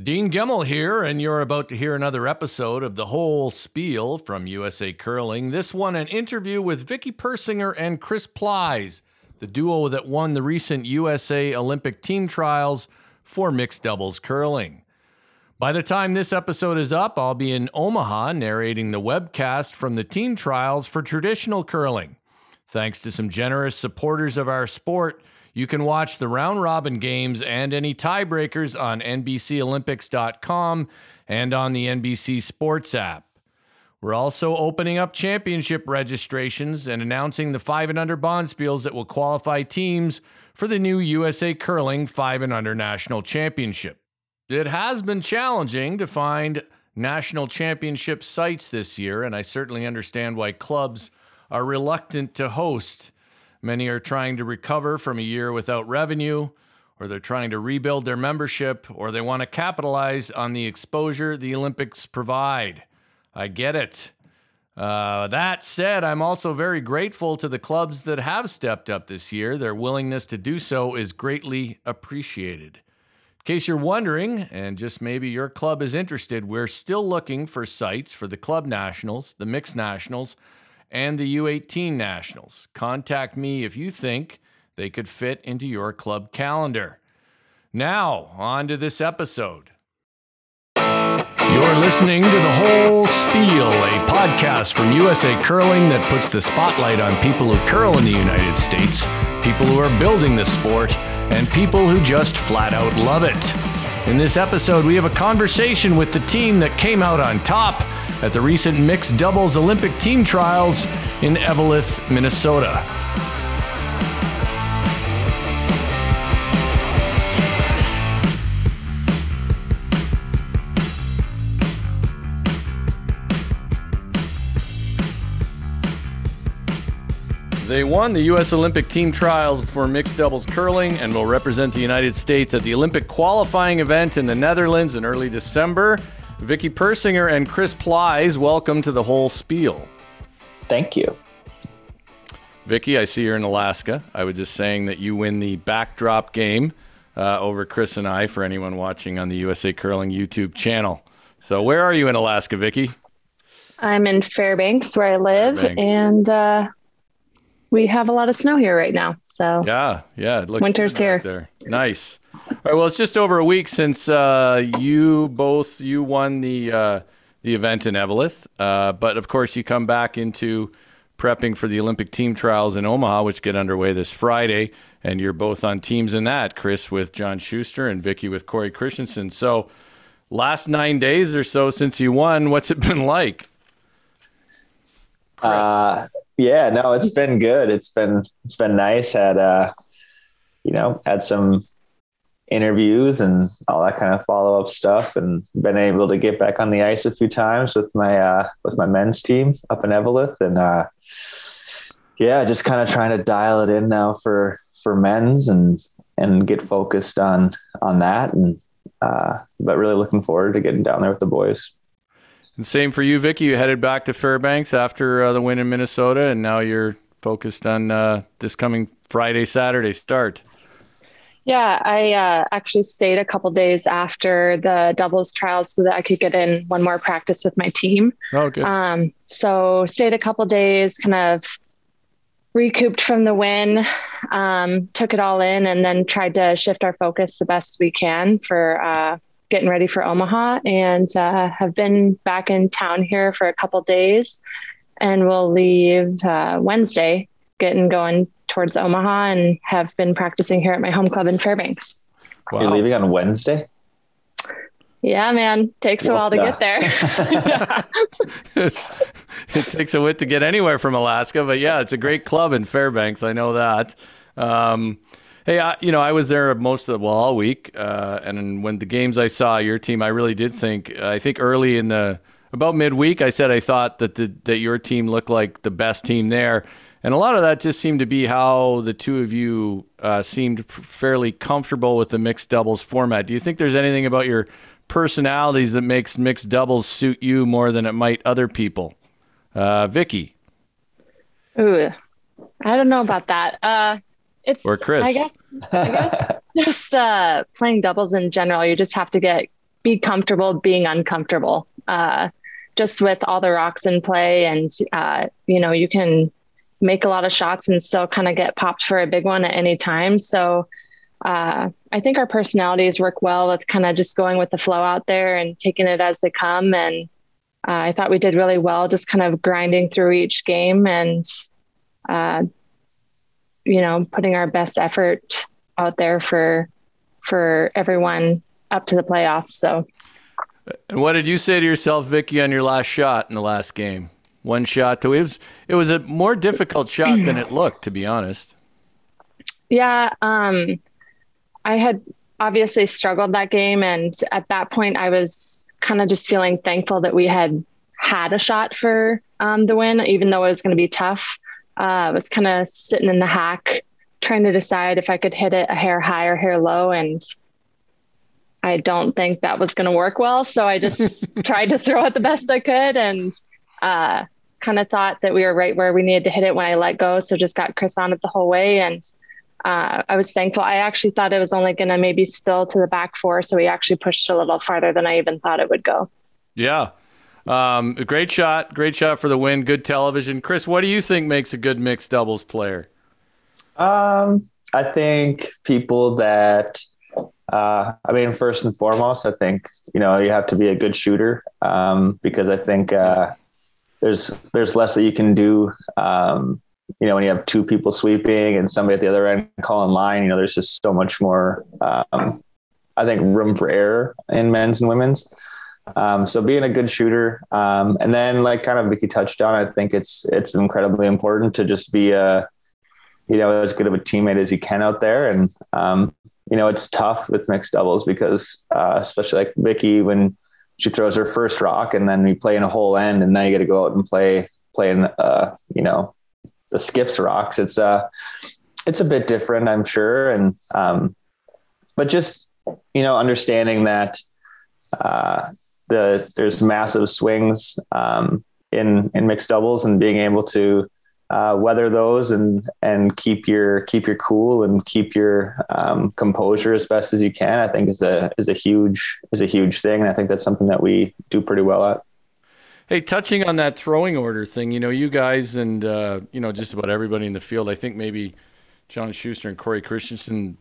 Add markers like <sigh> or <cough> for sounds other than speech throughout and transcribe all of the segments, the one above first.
Dean Gemmell here, and you're about to hear another episode of the whole spiel from USA Curling. This one, an interview with Vicky Persinger and Chris Plys, the duo that won the recent USA Olympic team trials for mixed doubles curling. By the time this episode is up, I'll be in Omaha narrating the webcast from the team trials for traditional curling. Thanks to some generous supporters of our sport, you can watch the round robin games and any tiebreakers on NBCOlympics.com and on the NBC Sports app. We're also opening up championship registrations and announcing the 5 and under bonspiels that will qualify teams for the new USA Curling 5 and under national championship. It has been challenging to find national championship sites this year, and I certainly understand why clubs are reluctant to host Many are trying to recover from a year without revenue, or they're trying to rebuild their membership, or they want to capitalize on the exposure the Olympics provide. I get it. Uh, that said, I'm also very grateful to the clubs that have stepped up this year. Their willingness to do so is greatly appreciated. In case you're wondering, and just maybe your club is interested, we're still looking for sites for the club nationals, the mixed nationals, and the U18 Nationals. Contact me if you think they could fit into your club calendar. Now, on to this episode. You're listening to The Whole Spiel, a podcast from USA Curling that puts the spotlight on people who curl in the United States, people who are building the sport, and people who just flat out love it. In this episode, we have a conversation with the team that came out on top at the recent mixed doubles Olympic team trials in Eveleth, Minnesota. They won the U.S. Olympic team trials for mixed doubles curling and will represent the United States at the Olympic qualifying event in the Netherlands in early December. Vicky Persinger and Chris Plys, welcome to the whole spiel. Thank you. Vicky, I see you're in Alaska. I was just saying that you win the backdrop game uh, over Chris and I for anyone watching on the USA Curling YouTube channel. So, where are you in Alaska, Vicky? I'm in Fairbanks, where I live, Fairbanks. and uh, we have a lot of snow here right now. So yeah, yeah, it looks winter's here. There. Nice. All right. Well, it's just over a week since uh, you both you won the uh, the event in Eveleth, uh, but of course you come back into prepping for the Olympic team trials in Omaha, which get underway this Friday, and you're both on teams in that. Chris with John Shuster and Vicky with Cory Christensen. So, last nine days or so since you won, what's it been like? Chris. Uh, yeah, no, it's been good. It's been it's been nice. Had uh, you know, had some interviews and all that kind of follow up stuff, and been able to get back on the ice a few times with my uh, with my men's team up in Eveleth, and uh, yeah, just kind of trying to dial it in now for for men's and and get focused on on that, and uh, but really looking forward to getting down there with the boys. And same for you, Vicky. You headed back to Fairbanks after uh, the win in Minnesota, and now you're focused on uh, this coming Friday, Saturday start. Yeah, I uh, actually stayed a couple days after the doubles trials so that I could get in one more practice with my team. Oh, good. Um, so stayed a couple days, kind of recouped from the win, um, took it all in, and then tried to shift our focus the best we can for uh, getting ready for Omaha and uh, have been back in town here for a couple days. And we'll leave uh, Wednesday, getting going towards Omaha, and have been practicing here at my home club in Fairbanks. Wow. You're leaving on Wednesday? Yeah, man. Takes a while to get there. <laughs> it takes a bit to get anywhere from Alaska, but yeah, it's a great club in Fairbanks. I know that. Um, Hey, I, you know, I was there most of well all week, uh, and when the games I saw your team, I really did think. I think early in the about midweek, I said I thought that the that your team looked like the best team there, and a lot of that just seemed to be how the two of you uh, seemed fairly comfortable with the mixed doubles format. Do you think there's anything about your personalities that makes mixed doubles suit you more than it might other people? Uh, Vicky. Ooh, I don't know about that. Uh, it's or Chris. I guess, I guess <laughs> just uh, playing doubles in general, you just have to get be comfortable being uncomfortable. Uh, just with all the rocks in play, and uh, you know, you can make a lot of shots and still kind of get popped for a big one at any time. So uh, I think our personalities work well with kind of just going with the flow out there and taking it as they come. And uh, I thought we did really well, just kind of grinding through each game and, uh, you know, putting our best effort out there for for everyone up to the playoffs. So. And what did you say to yourself, Vicky, on your last shot in the last game? One shot to it was it was a more difficult shot than it <clears throat> looked, to be honest. Yeah, um, I had obviously struggled that game. And at that point, I was kind of just feeling thankful that we had had a shot for um, the win, even though it was going to be tough. Uh, I was kind of sitting in the hack trying to decide if I could hit it a hair high or hair low. And I don't think that was going to work well. So I just <laughs> tried to throw it the best I could and uh, kind of thought that we were right where we needed to hit it when I let go. So just got Chris on it the whole way. And uh, I was thankful. I actually thought it was only going to maybe spill to the back four, so we actually pushed a little farther than I even thought it would go. Yeah, um, great shot, great shot for the win. Good television, Chris. What do you think makes a good mixed doubles player? Um, I think people that, uh, I mean, first and foremost, I think you know you have to be a good shooter um, because I think uh, there's there's less that you can do. Um, you know, when you have two people sweeping and somebody at the other end calling line, you know, there's just so much more, um, I think, room for error in men's and women's. Um, so being a good shooter, um, and then like kind of Vicky touched on, I think it's it's incredibly important to just be a, you know, as good of a teammate as you can out there. And um, you know, it's tough with mixed doubles because, uh, especially like Vicky when she throws her first rock, and then you play in a whole end, and then you got to go out and play play in, uh, you know, the skips rocks. It's uh it's a bit different, I'm sure. And um, but just you know, understanding that uh, the there's massive swings um, in in mixed doubles and being able to uh, weather those and and keep your keep your cool and keep your um, composure as best as you can. I think is a is a huge is a huge thing, and I think that's something that we do pretty well at. Hey, touching on that throwing order thing, you know, you guys and uh, you know just about everybody in the field. I think maybe John Shuster and Cory Christensen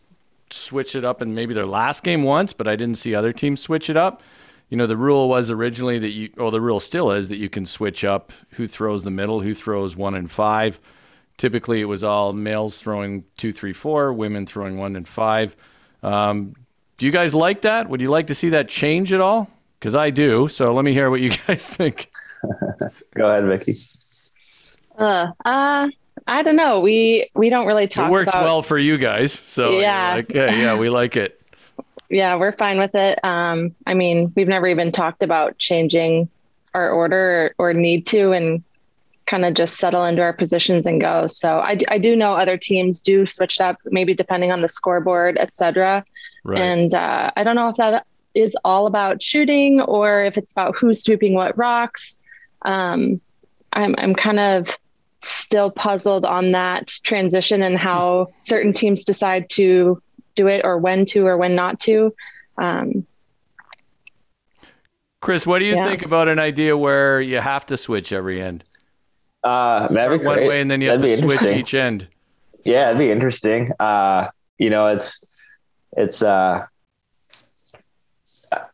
switch it up in maybe their last game once, but I didn't see other teams switch it up. You know, the rule was originally that you, or the rule still is that you can switch up who throws the middle, who throws one and five. Typically, it was all males throwing two, three, four, women throwing one and five. Um, do you guys like that? Would you like to see that change at all? Because I do. So let me hear what you <laughs> guys think. Go ahead, Vicky. Uh, uh, I don't know. We we don't really talk. It works about, well for you guys, so yeah, like, yeah, yeah, we like it. Yeah, we're fine with it. Um, I mean, we've never even talked about changing our order or, or need to, and kind of just settle into our positions and go. So I, I do know other teams do switch it up, maybe depending on the scoreboard, etc. Right. And uh, I don't know if that is all about shooting or if it's about who's sweeping what rocks. Um, I'm I'm kind of still puzzled on that transition and how certain teams decide to do it or when to or when not to. Um, Chris, what do you yeah. think about an idea where you have to switch every end? Uh, that'd be one way, and then you that'd have to switch each end. Yeah, it'd be interesting. Uh, you know, it's it's uh,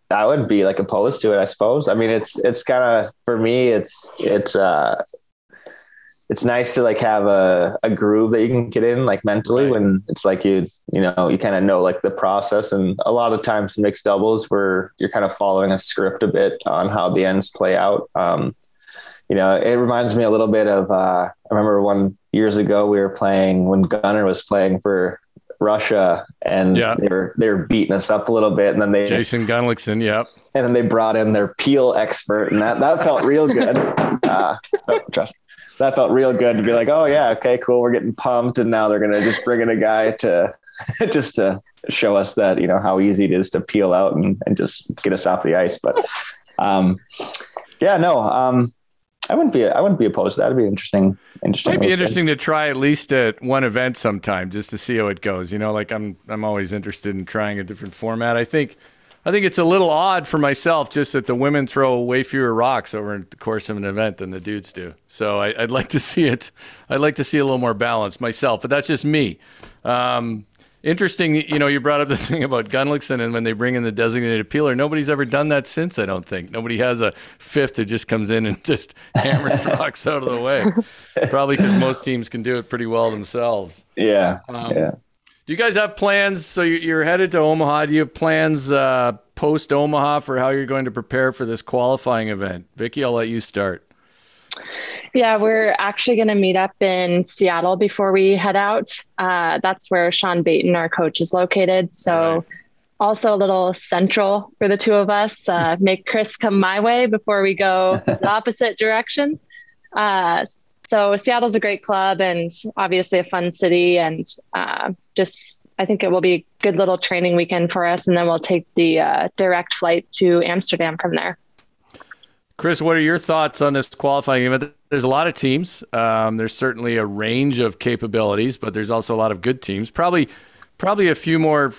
I would be like opposed to it, I suppose. I mean, it's it's kind of for me, it's it's uh, it's nice to like have a, a groove that you can get in like mentally right. when it's like you you know you kind of know like the process. And a lot of times mixed doubles where you're kind of following a script a bit on how the ends play out. Um, you know it reminds me a little bit of uh, i remember one years ago we were playing when gunner was playing for russia and yeah. they were they were beating us up a little bit and then they jason Gunnlaugson yep. And then they brought in their peel expert and that that felt real good. <laughs> Uh, so, that felt real good to be like, oh yeah, okay, cool. We're getting pumped, and now they're gonna just bring in a guy to <laughs> just to show us that you know how easy it is to peel out and, and just get us off the ice. But um, yeah, no, um, I wouldn't be I wouldn't be opposed to that. It'd be interesting. Interesting. Might be interesting to try at least at one event sometime just to see how it goes. You know, like I'm I'm always interested in trying a different format. I think I think it's a little odd for myself just that the women throw way fewer rocks over the course of an event than the dudes do. So I, would like to <laughs> see it. I'd like to see a little more balance myself, but that's just me. Um, interesting, you know, you brought up the <laughs> thing about Gunnlaugson and when they bring in the designated peeler. Nobody's ever done that since, I don't think. Nobody has a fifth that just comes in and <laughs> just hammers rocks out of the way. Probably because most teams can do it pretty well themselves. Yeah. Um, yeah. Do you guys have plans? So you're headed to Omaha. Do you have plans uh, post Omaha for how you're going to prepare for this qualifying event? Vicky, I'll let you start. Yeah, we're actually going to meet up in Seattle before we head out. Uh, that's where Sean Beighton, our coach, is located. So, right. also a little central for the two of us. Uh, <laughs> make Chris come my way before we go the opposite direction. Uh, so Seattle's a great club and obviously a fun city, and uh, just I think it will be a good little training weekend for us, and then we'll take the uh, direct flight to Amsterdam from there. Chris, what are your thoughts on this qualifying event? There's a lot of teams. Um, there's certainly a range of capabilities, but there's also a lot of good teams. Probably, probably a few more.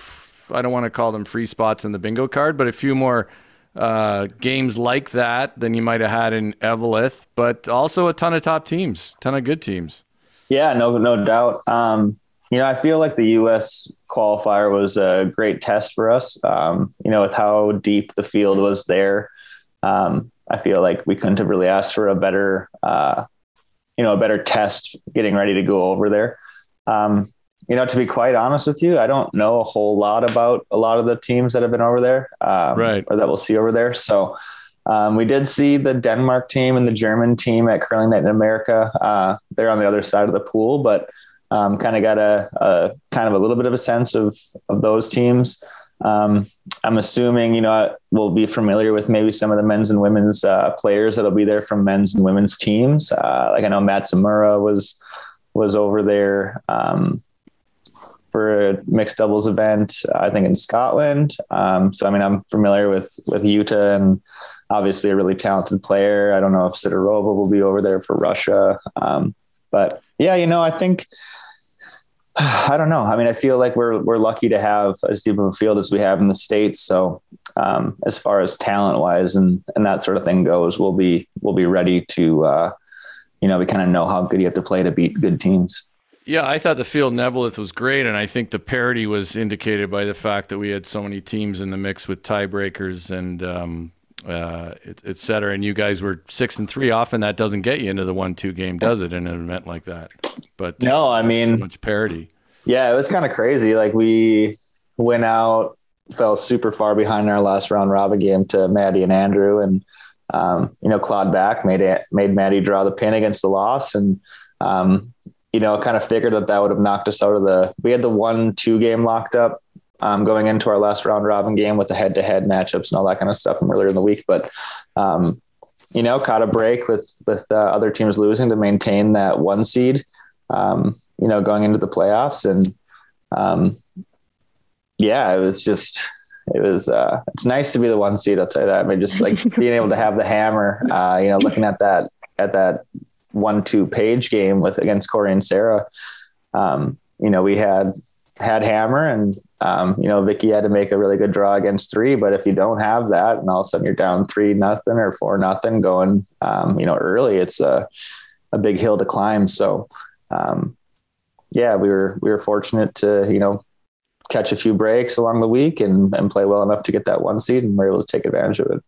I don't want to call them free spots in the bingo card, but a few more uh, games like that than you might have had in Eveleth, but also a ton of top teams, ton of good teams. Yeah, no, no doubt. Um, you know, I feel like the U.S. qualifier was a great test for us. Um, you know, with how deep the field was there, um, I feel like we couldn't have really asked for a better, uh, you know, a better test getting ready to go over there. Um, you know, to be quite honest with you, I don't know a whole lot about a lot of the teams that have been over there, um, right, or that we'll see over there. So um, we did see the Denmark team and the German team at Curling Night in America. Uh, they're on the other side of the pool, but um, kind of got a, a, kind of a little bit of a sense of of those teams. Um, I'm assuming you know we'll be familiar with maybe some of the men's and women's uh, players that'll be there from men's and women's teams. Uh, like I know Matsumura was was over there. Um, for a mixed doubles event, I think in Scotland. Um, so I mean, I'm familiar with with Yuta and obviously a really talented player. I don't know if Sidorova will be over there for Russia, um, but yeah, you know, I think. <sighs> I don't know. I mean, I feel like we're we're lucky to have as deep of a field as we have in the states. So, um, as far as talent wise and and that sort of thing goes, we'll be we'll be ready to, uh, you know, we kind of know how good you have to play to beat good teams. Yeah, I thought the field in Eveleth was great, and I think the parity was indicated by the fact that we had so many teams in the mix with tiebreakers and um, uh, et, et, cetera. And you guys were six and three. Often that doesn't get you into the one-two game, does it? In an event like that, but no, I mean so much parity. Yeah, it was kind of crazy. Like we went out, fell super far behind our last round robin game to Maddie and Andrew, and um, you know clawed back, made it, made Maddie draw the pin against the loss, and um, you know, kind of figured that that would have knocked us out of the. We had the one two game locked up um, going into our last round robin game with the head to head matchups and all that kind of stuff from earlier in the week. But um, you know, caught a break with with uh, other teams losing to maintain that one seed. Um, you know, going into the playoffs, and um, yeah, it was just it was uh, it's nice to be the one seed. I'll tell you that. I mean, just like <laughs> being able to have the hammer. Uh, you know, looking at that at that one two page game with against Corey and Sarah. Um, you know, we had had hammer and um, you know, Vicky had to make a really good draw against three, but if you don't have that and all of a sudden you're down three nothing or four nothing going, um, you know, early, it's a, a big hill to climb. So, um, yeah, we were, we were fortunate to, you know, catch a few breaks along the week and, and play well enough to get that one seed and we're able to take advantage of it.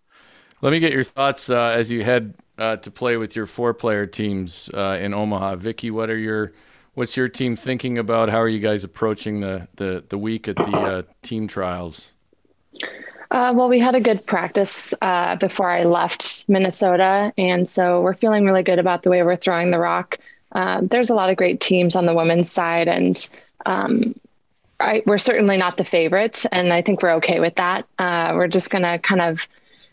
Let me get your thoughts uh, as you head uh, to play with your four player teams uh, in Omaha. Vicky, what are your what's your team thinking about? How are you guys approaching the the, the week at the uh, team trials? Uh, well, we had a good practice uh, before I left Minnesota, and so we're feeling really good about the way we're throwing the rock. Um, there's a lot of great teams on the women's side, and um, I, we're certainly not the favorites, and I think we're okay with that. Uh, we're just going to kind of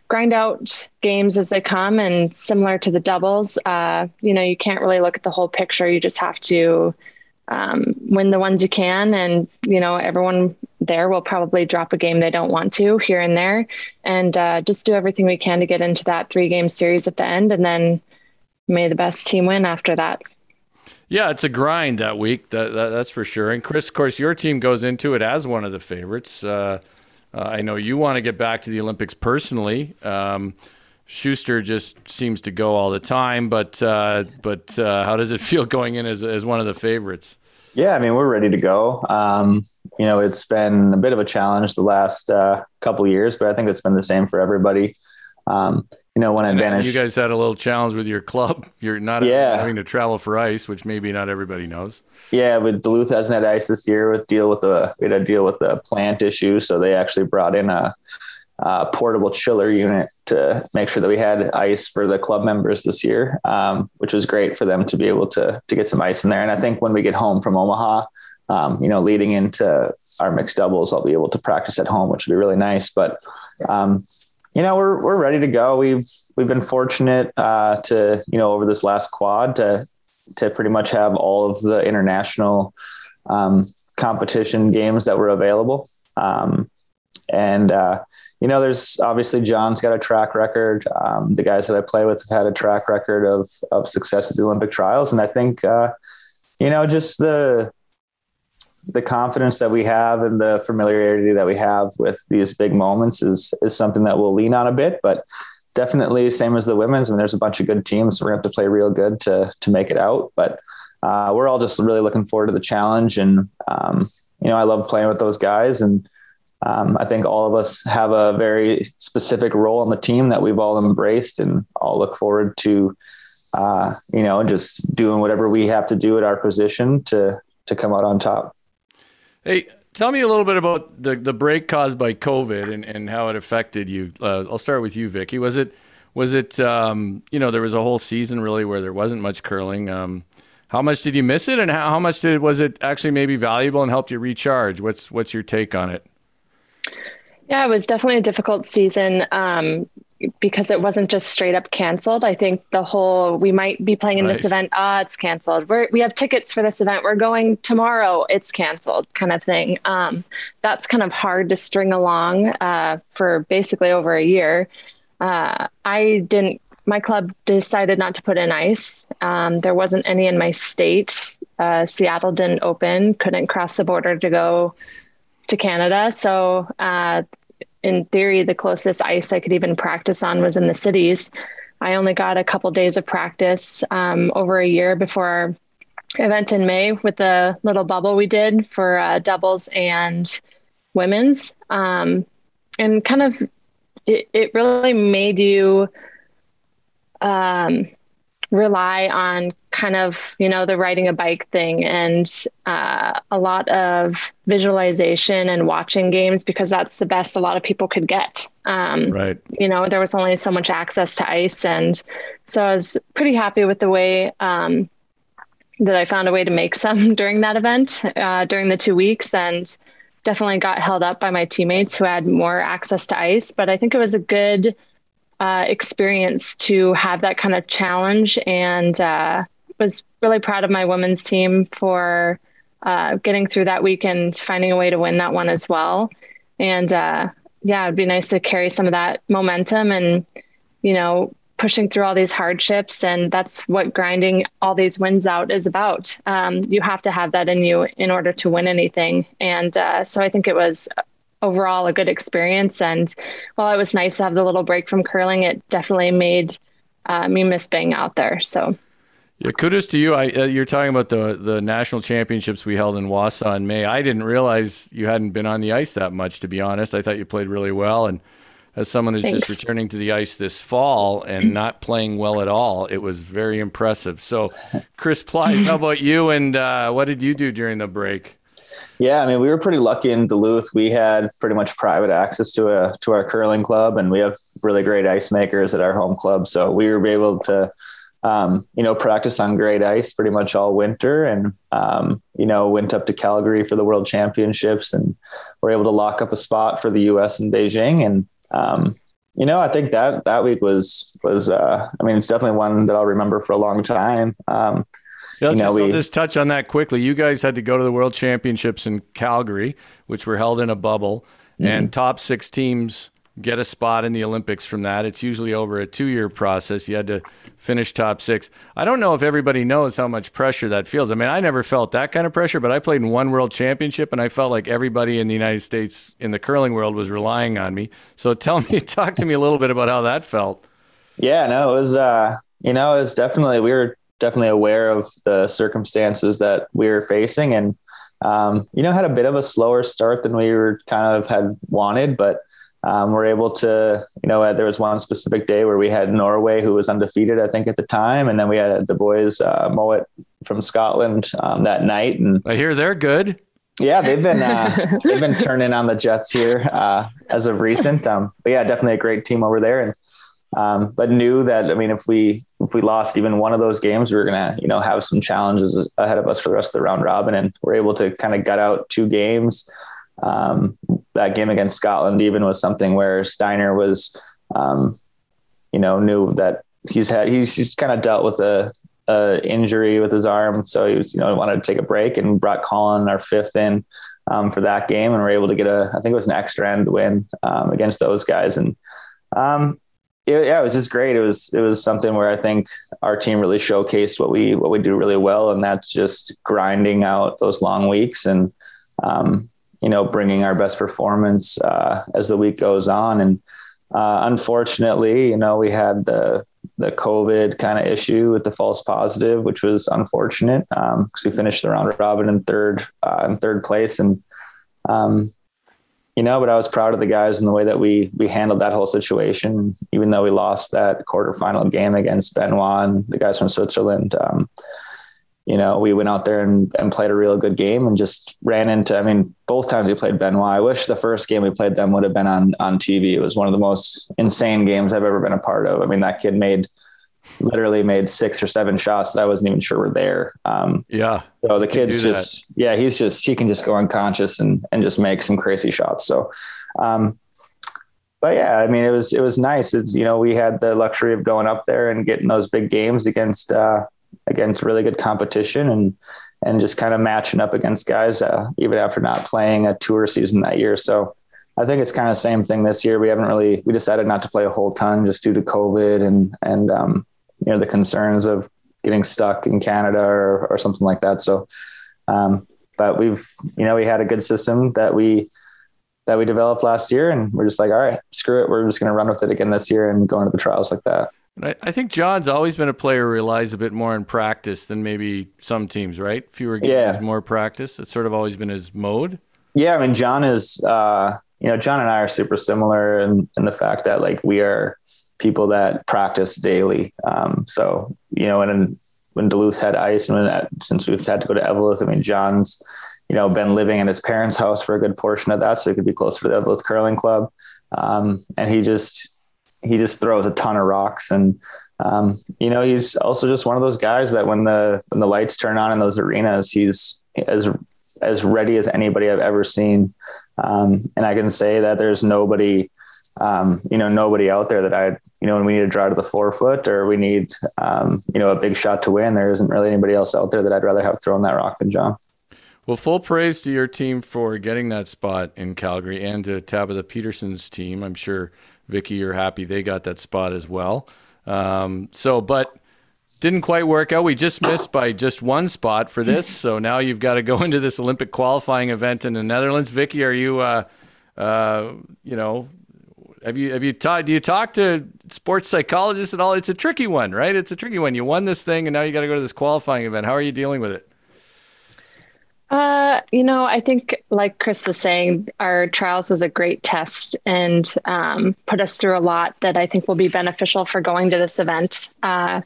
grind out games as they come and similar to the doubles uh, you know you can't really look at the whole picture you just have to um, win the ones you can and you know everyone there will probably drop a game they don't want to here and there and uh, just do everything we can to get into that three game series at the end and then may the best team win after that yeah, it's a grind that week. That, that, that's for sure. And Chris, of course, your team goes into it as one of the favorites. Uh, Uh, I know you want to get back to the Olympics personally. Um, Shuster just seems to go all the time, but uh, but uh, how does it feel going in as, as one of the favorites? Yeah, I mean we're ready to go. Um, you know, it's been a bit of a challenge the last uh, couple years, but I think it's been the same for everybody. Um, you know, when advantage. You guys had a little challenge with your club. <laughs> You're not yeah. having to travel for ice, which maybe not everybody knows. Yeah, but Duluth hasn't had ice this year. With deal with the we had to deal with the plant issue, so they actually brought in a, a portable chiller unit to make sure that we had ice for the club members this year, um, which was great for them to be able to to get some ice in there. And I think when we get home from Omaha, um, you know, leading into our mixed doubles, I'll be able to practice at home, which would be really nice. But um, you know, we're we're ready to go. We've we've been fortunate uh, to you know over this last quad to to pretty much have all of the international um, competition games that were available. Um, and uh, you know, there's obviously John's got a track record. Um, the guys that I play with have had a track record of of success at the Olympic trials, and I think uh, you know just the the confidence that we have and the familiarity that we have with these big moments is is something that we'll lean on a bit, but definitely same as the women's. I mean, there's a bunch of good teams, we're gonna have to play real good to to make it out. But uh, we're all just really looking forward to the challenge, and um, you know, I love playing with those guys, and um, I think all of us have a very specific role on the team that we've all embraced, and all look forward to. Uh, you know, just doing whatever we have to do at our position to to come out on top. Hey, tell me a little bit about the, the break caused by COVID and, and how it affected you. Uh, I'll start with you, Vicky. Was it was it um, you know there was a whole season really where there wasn't much curling. Um, how much did you miss it, and how, how much did was it actually maybe valuable and helped you recharge? What's what's your take on it? Yeah, it was definitely a difficult season. Um, because it wasn't just straight up canceled. I think the whole we might be playing in right. this event, ah, it's canceled. We're we have tickets for this event. We're going tomorrow. It's canceled, kind of thing. Um, that's kind of hard to string along uh, for basically over a year. Uh, I didn't. My club decided not to put in ice. Um, there wasn't any in my state. Uh, Seattle didn't open. Couldn't cross the border to go to Canada. So uh, in theory, the closest ice I could even practice on was in the cities. I only got a couple days of practice um, over a year before our event in May with the little bubble we did for uh, doubles and women's. Um, and kind of, it, it really made you um, rely on kind of you know the riding a bike thing and uh, a lot of visualization and watching games because that's the best a lot of people could get. Um, right. you know there was only so much access to ice and so i was pretty happy with the way um, that i found a way to make some <laughs> during that event uh, during the two weeks and definitely got held up by my teammates who had more access to ice. But i think it was a good uh, experience to have that kind of challenge and uh, was really proud of my women's team for uh, getting through that week and finding a way to win that one as well. And uh, yeah, it'd be nice to carry some of that momentum and, you know, pushing through all these hardships. And that's what grinding all these wins out is about. Um, you have to have that in you in order to win anything. And uh, so I think it was overall a good experience. And while it was nice to have the little break from curling, it definitely made uh, me miss being out there. So. Yeah, kudos to you. I, uh, you're talking about the the national championships we held in Wausau in May. I didn't realize you hadn't been on the ice that much. To be honest, I thought you played really well. And as someone who's Thanks. just returning to the ice this fall and <clears throat> not playing well at all, it was very impressive. So, Chris Plys, how about you? And uh, what did you do during the break? Yeah, I mean, we were pretty lucky in Duluth. We had pretty much private access to a to our curling club, and we have really great ice makers at our home club. So we were able to, um, you know, practice on great ice pretty much all winter, and um, you know, went up to Calgary for the World Championships, and were able to lock up a spot for the U.S. in Beijing. And um, you know, I think that that week was was, uh, I mean, it's definitely one that I'll remember for a long time. Um, yeah, let's you know, just, we, just touch on that quickly. You guys had to go to the World Championships in Calgary, which were held in a bubble, mm-hmm. and top six teams get a spot in the Olympics from that. It's usually over a two year process. You had to finish top six. I don't know if everybody knows how much pressure that feels. I mean, I never felt that kind of pressure, but I played in one world championship and I felt like everybody in the United States in the curling world was relying on me. So <laughs> tell me, talk to me a little bit about how that felt. Yeah, no, it was, uh, you know, it was definitely, we were definitely aware of the circumstances that we were facing and, um, you know, had a bit of a slower start than we were kind of had wanted, but um, we're able to, you know, uh, there was one specific day where we had Norway, who was undefeated, I think, at the time, and then we had the boys uh, Mouat from Scotland um, that night. And I hear they're good. Yeah, they've been uh, <laughs> they've been turning on the Jets here uh, as of recent. Um, but yeah, definitely a great team over there, and um, but knew that I mean, if we if we lost even one of those games, we were gonna you know have some challenges ahead of us for the rest of the round robin, and we're able to kind of gut out two games. Um, that game against Scotland even was something where Steiner was, um, you know, knew that he's had he's, he's kind of dealt with a, a, injury with his arm, so he was you know wanted to take a break and brought Colin our fifth in um, for that game, and we are able to get a I think it was an extra end win um, against those guys, and um, it, yeah, it was just great. It was it was something where I think our team really showcased what we what we do really well, and that's just grinding out those long weeks and um, you know, bringing our best performance uh, as the week goes on. And uh, unfortunately, you know, we had the the COVID kind of issue with the false positive, which was unfortunate because um, we finished the round robin in third uh, in third place, and um, you know, but I was proud of the guys and the way that we we handled that whole situation. Even though we lost that quarterfinal game against Benoit and the guys from Switzerland, um, you know, we went out there and, and played a real good game and just ran into, I mean, both times we played Benoit. I wish the first game we played them would have been on, on TV. It was one of the most insane games I've ever been a part of. I mean, that kid made literally made six or seven shots that I wasn't even sure were there. Um, yeah. So the kid's just, yeah, he's just, he can just go unconscious and, and just make some crazy shots. So, um, but yeah, I mean, it was, it was nice. It, you know, we had the luxury of going up there and getting those big games against, uh, against really good competition and and just kind of matching up against guys uh, even after not playing a tour season that year. So I think it's kind of the same thing this year. We haven't really we decided not to play a whole ton just due to COVID and and um, you know the concerns of getting stuck in Canada or or something like that. So um, but we've you know we had a good system that we that we developed last year and we're just like all right screw it we're just going to run with it again this year and go into the trials like that I, I think John's always been a player who relies a bit more on practice than maybe some teams, right? Fewer games, yeah. more practice. It's sort of always been his mode. Yeah, I mean, John is, uh, you know, John and I are super similar in, in the fact that like we are people that practice daily. Um, so, you know, and when Duluth had ice and that, since we've had to go to Eveleth, I mean, John's, you know, been living in his parents' house for a good portion of that. So he could be closer to the Eveleth Curling Club. Um, and he just, he just throws a ton of rocks and um, you know he's also just one of those guys that when the when the lights turn on in those arenas he's as as ready as anybody I've ever seen um, and I can say that there's nobody um, you know nobody out there that I you know when we need to drive to the four-foot or we need um, you know a big shot to win there isn't really anybody else out there that I'd rather have thrown that rock than John. Well, full praise to your team for getting that spot in Calgary and to Tabitha Peterson's team. I'm sure Vicky, you're happy they got that spot as well. Um, so, but didn't quite work out. We just missed by just one spot for this. So now you've got to go <laughs> into this Olympic qualifying event in the Netherlands. Vicky, are you, uh, uh, you know, have you have you talked? Do you talk to sports psychologists at all? It's a tricky one, right? It's a tricky one. You won this thing, and now you got to go to this qualifying event. How are you dealing with it? Uh, you know, I think, like Chris was saying, our trials was a great test and um, put us through a lot that I think will be beneficial for going to this event. Uh,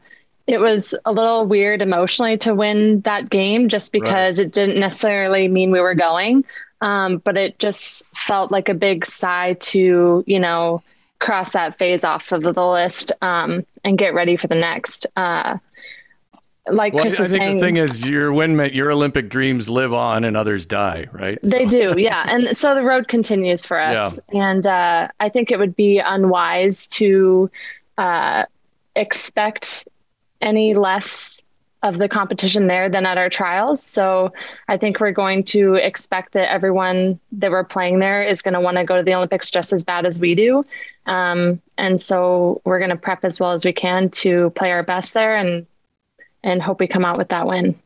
it was a little weird emotionally to win that game just because right. it didn't necessarily mean we were going. Um, but it just felt like a big sigh to, you know, cross that phase off of the list um, and get ready for the next. Uh, like well, Chris I think saying, the thing is, your win, your Olympic dreams live on, and others die, right? They so. do, yeah. And so the road continues for us, yeah. and uh, I think it would be unwise to uh, expect any less of the competition there than at our trials. So I think we're going to expect that everyone that we're playing there is going to want to go to the Olympics just as bad as we do. Um, and so we're going to prep as well as we can to play our best there and and hope we come out with that win.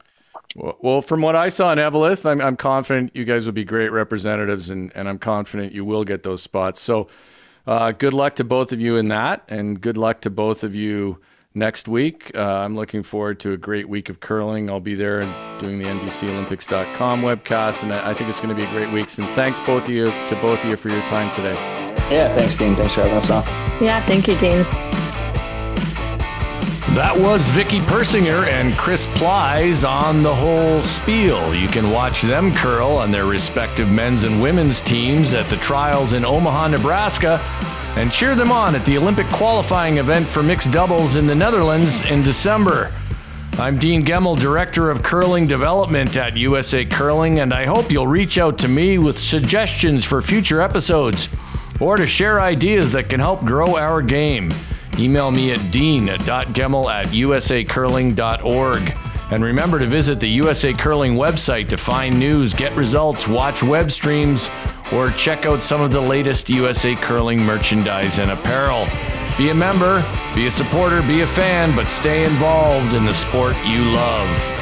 Well, from what I saw in Eveleth, I'm, I'm confident you guys will be great representatives, and, and I'm confident you will get those spots. So, uh, good luck to both of you in that, and good luck to both of you next week. Uh, I'm looking forward to a great week of curling. I'll be there doing the NBCOlympics.com webcast, and I think it's going to be a great week. And thanks both of you to both of you for your time today. Yeah, thanks, Dean. Thanks for having us on. Yeah, thank you, Dean. That was Vicky Persinger and Chris Plys on the whole spiel. You can watch them curl on their respective men's and women's teams at the trials in Omaha, Nebraska and cheer them on at the Olympic qualifying event for mixed doubles in the Netherlands in December. I'm Dean Gemmell, Director of Curling Development at USA Curling, and I hope you'll reach out to me with suggestions for future episodes or to share ideas that can help grow our game. Email me at dean.gemmell at usacurling.org. And remember to visit the USA Curling website to find news, get results, watch web streams, or check out some of the latest USA Curling merchandise and apparel. Be a member, be a supporter, be a fan, but stay involved in the sport you love.